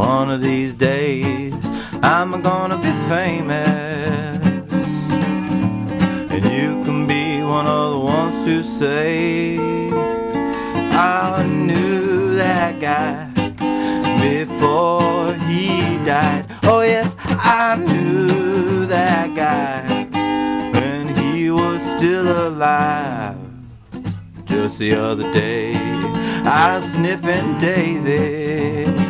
One of these days, I'm gonna be famous. And you can be one of the ones to say, I knew that guy before he died. Oh, yes, I knew that guy when he was still alive. Just the other day, I was sniffing daisies.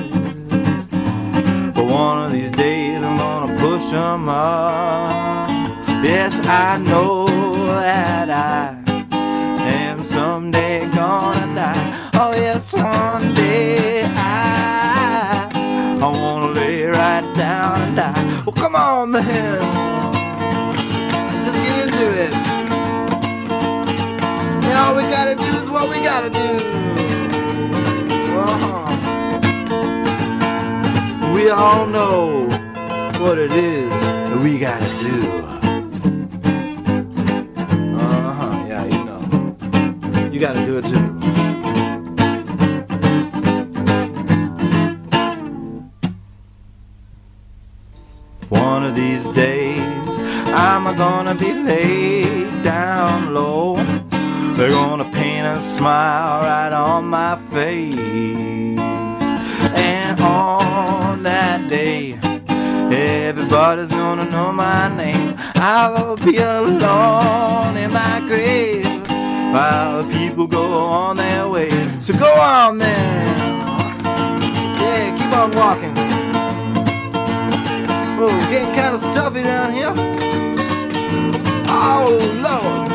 Of these days, I'm gonna push 'em up. Yes, I know that I am someday gonna die. Oh, yes, one day I, I wanna lay right down and die. Well, come on, man. Just get into it. Yeah, all we gotta do is what we gotta do. What it is that we gotta do. Uh huh, yeah, you know. You gotta do it too. One of these days, I'm gonna be laid down low. They're gonna paint a smile right on my face. Everybody's gonna know my name. I'll be alone in my grave while people go on their way. So go on then. Yeah, keep on walking. Oh, getting kind of stuffy down here. Oh, Lord.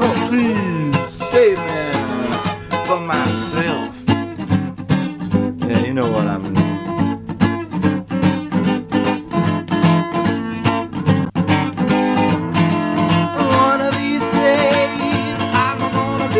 Oh, please save me from myself. Yeah, you know what I mean.